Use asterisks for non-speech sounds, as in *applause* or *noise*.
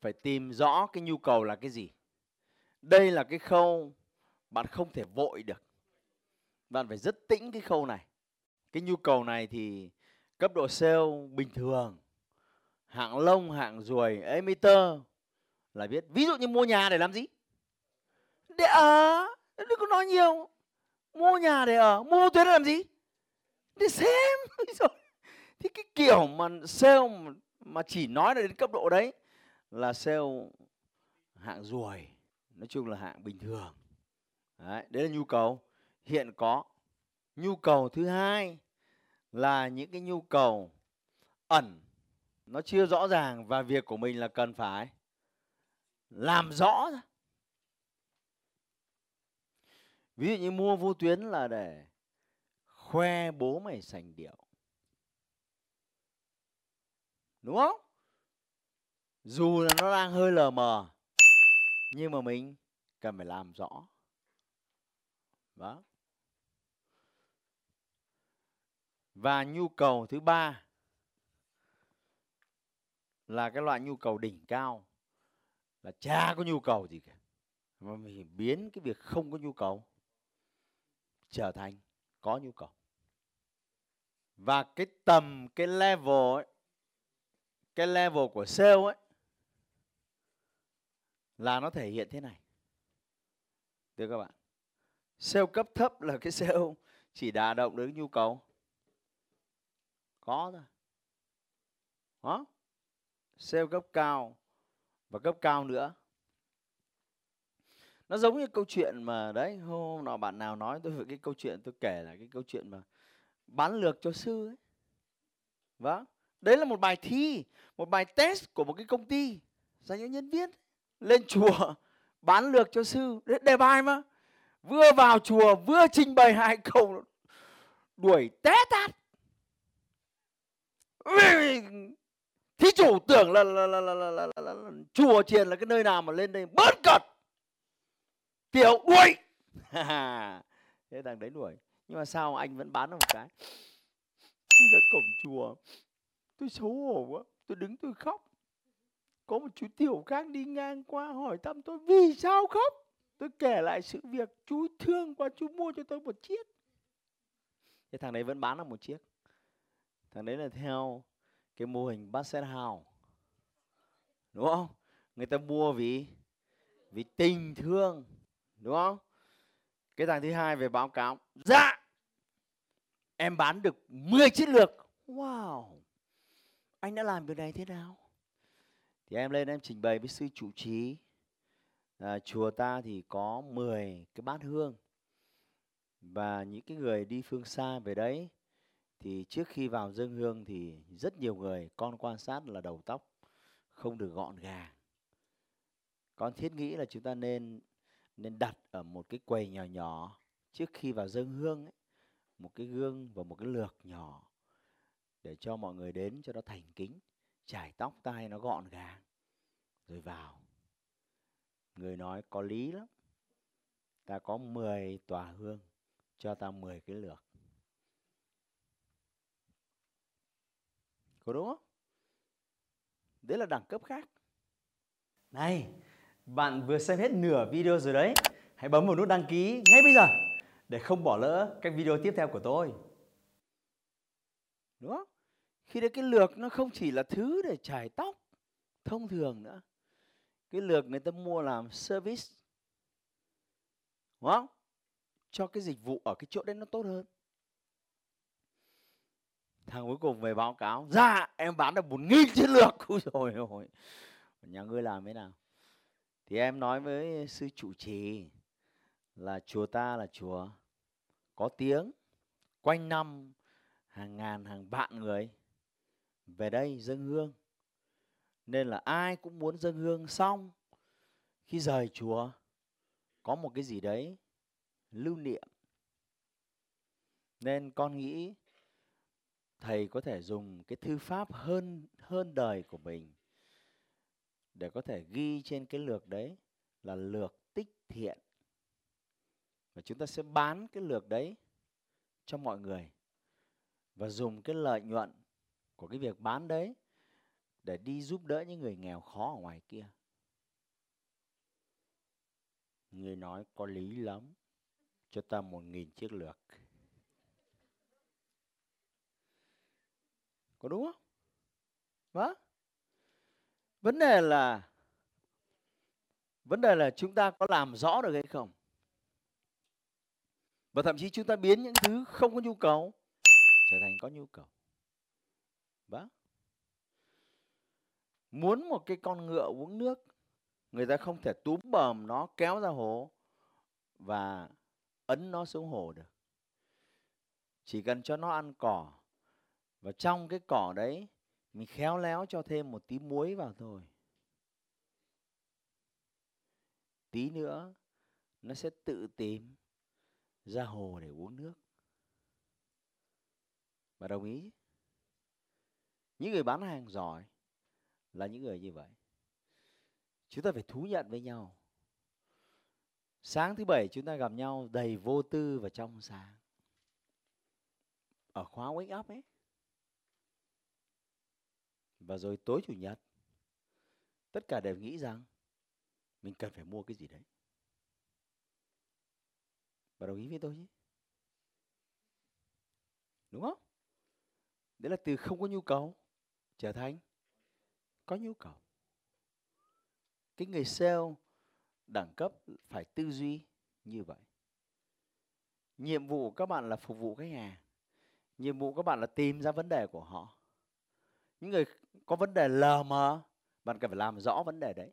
Phải tìm rõ cái nhu cầu là cái gì. Đây là cái khâu bạn không thể vội được. Bạn phải rất tĩnh cái khâu này. Cái nhu cầu này thì cấp độ sale bình thường, hạng lông, hạng ruồi, emitter là biết. Ví dụ như mua nhà để làm gì? Để ở, đừng có nói nhiều. Mua nhà để ở, mua thuế để làm gì? Để xem. *laughs* Rồi. Thì cái kiểu mà sale mà chỉ nói đến cấp độ đấy là sale hạng ruồi nói chung là hạng bình thường. Đấy, đấy là nhu cầu. Hiện có. Nhu cầu thứ hai là những cái nhu cầu ẩn. Nó chưa rõ ràng và việc của mình là cần phải làm rõ ra. Ví dụ như mua vô tuyến là để khoe bố mày sành điệu. Đúng không? Dù là nó đang hơi lờ mờ, nhưng mà mình cần phải làm rõ. Đó. Và nhu cầu thứ ba là cái loại nhu cầu đỉnh cao, là cha có nhu cầu gì cả, mà mình biến cái việc không có nhu cầu trở thành có nhu cầu. Và cái tầm, cái level ấy, cái level của sale ấy là nó thể hiện thế này. Được các bạn sale cấp thấp là cái *laughs* sale chỉ đả động đến nhu cầu. Có thôi. Đó sale cấp cao và cấp cao nữa. Nó giống như câu chuyện mà, đấy, hôm nọ bạn nào nói tôi về cái câu chuyện, tôi kể là cái câu chuyện mà bán lược cho sư ấy. Vâng. Đấy là một bài thi, một bài test của một cái công ty dành cho nhân viên lên chùa *laughs* bán lược cho sư. Đề bài mà. Vừa vào chùa vừa trình bày hai *laughs* câu đuổi té tát. Thí chủ tưởng là, là, là, là, là, là, là, là chùa chiền là cái nơi nào mà lên đây bớt cật. Tiểu đuổi. *laughs* Thế thằng đấy đuổi. Nhưng mà sao anh vẫn bán được một cái? Ra cổng chùa. Tôi xấu hổ quá. Tôi đứng tôi khóc có một chú tiểu khác đi ngang qua hỏi thăm tôi, vì sao khóc? Tôi kể lại sự việc, chú thương quá, chú mua cho tôi một chiếc. Cái thằng đấy vẫn bán được một chiếc. Thằng đấy là theo cái mô hình basset house. Đúng không? Người ta mua vì vì tình thương. Đúng không? Cái thằng thứ hai về báo cáo dạ em bán được 10 chiến lược. Wow! Anh đã làm việc này thế nào? Thì em lên em trình bày với sư trụ trì. À, chùa ta thì có 10 cái bát hương. Và những cái người đi phương xa về đấy thì trước khi vào dân hương thì rất nhiều người con quan sát là đầu tóc không được gọn gàng. Con thiết nghĩ là chúng ta nên nên đặt ở một cái quầy nhỏ nhỏ trước khi vào dân hương ấy, một cái gương và một cái lược nhỏ để cho mọi người đến cho nó thành kính chải tóc tai nó gọn gàng. Rồi vào. Người nói có lý lắm. Ta có 10 tòa hương cho ta 10 cái lược. Có đúng không? Đấy là đẳng cấp khác. Này, bạn vừa xem hết nửa video rồi đấy. Hãy bấm vào nút đăng ký ngay bây giờ để không bỏ lỡ các video tiếp theo của tôi. đúng không khi đấy cái lược nó không chỉ là thứ để chải tóc thông thường nữa. Cái lược người ta mua làm service, đúng không? Cho cái dịch vụ ở cái chỗ đấy nó tốt hơn. Thằng cuối cùng về báo cáo dạ em bán được một nghìn chiến lược. Ui rồi rồi nhà ngươi làm thế nào? Thì em nói với sư trụ trì là chùa ta là chùa có tiếng, quanh năm hàng ngàn hàng vạn người về đây dâng hương. Nên là ai cũng muốn dâng hương xong, khi rời chùa có một cái gì đấy lưu niệm. Nên con nghĩ thầy có thể dùng cái thư pháp hơn hơn đời của mình để có thể ghi trên cái lược đấy là lược tích thiện. Và chúng ta sẽ bán cái lược đấy cho mọi người và dùng cái lợi nhuận của cái việc bán đấy để đi giúp đỡ những người nghèo khó ở ngoài kia. Người nói có lý lắm, cho ta một nghìn chiếc lược. Có đúng không? Vâng. Vấn đề là, vấn đề là chúng ta có làm rõ được hay không? Và thậm chí chúng ta biến những thứ không có nhu cầu trở thành có nhu cầu vâng. Muốn một cái con ngựa uống nước, người ta không thể túm bờm nó, kéo ra hồ và ấn nó xuống hồ được. Chỉ cần cho nó ăn cỏ và trong cái cỏ đấy, mình khéo léo cho thêm một tí muối vào thôi. Tí nữa, nó sẽ tự tìm ra hồ để uống nước. Và đồng ý? Những người bán hàng giỏi là những người như vậy. Chúng ta phải thú nhận với nhau. Sáng thứ bảy chúng ta gặp nhau đầy vô tư và trong sáng. Ở khóa wake up ấy. Và rồi tối chủ nhật, tất cả đều nghĩ rằng mình cần phải mua cái gì đấy. Và đồng ý với tôi chứ? Đúng không? Đấy là từ không có nhu cầu trở thành có nhu cầu. Cái người sale đẳng cấp phải tư duy như vậy. Nhiệm vụ các bạn là phục vụ khách hàng. Nhiệm vụ các bạn là tìm ra vấn đề của họ. Những người có vấn đề lờ mờ, bạn cần phải làm rõ vấn đề đấy